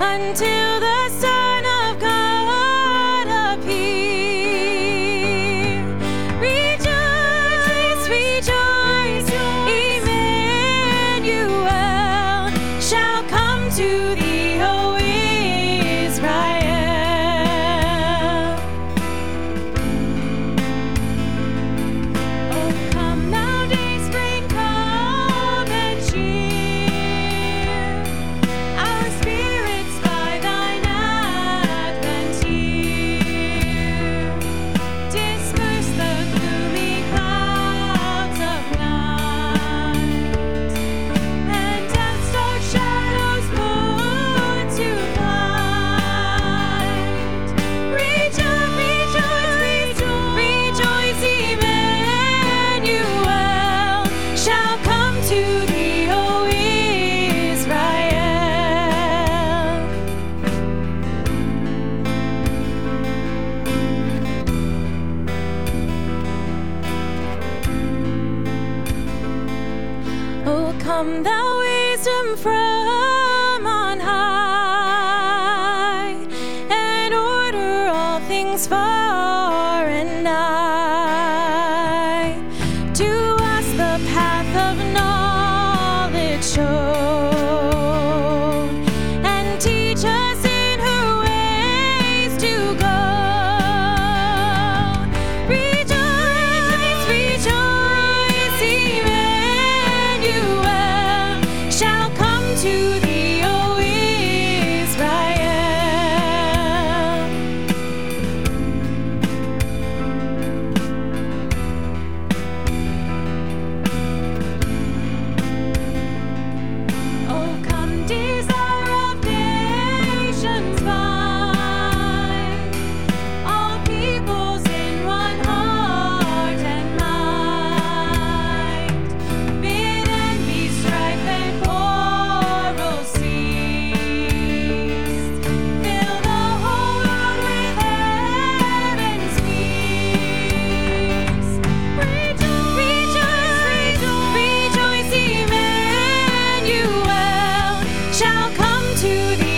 until the Come thou wisdom from to the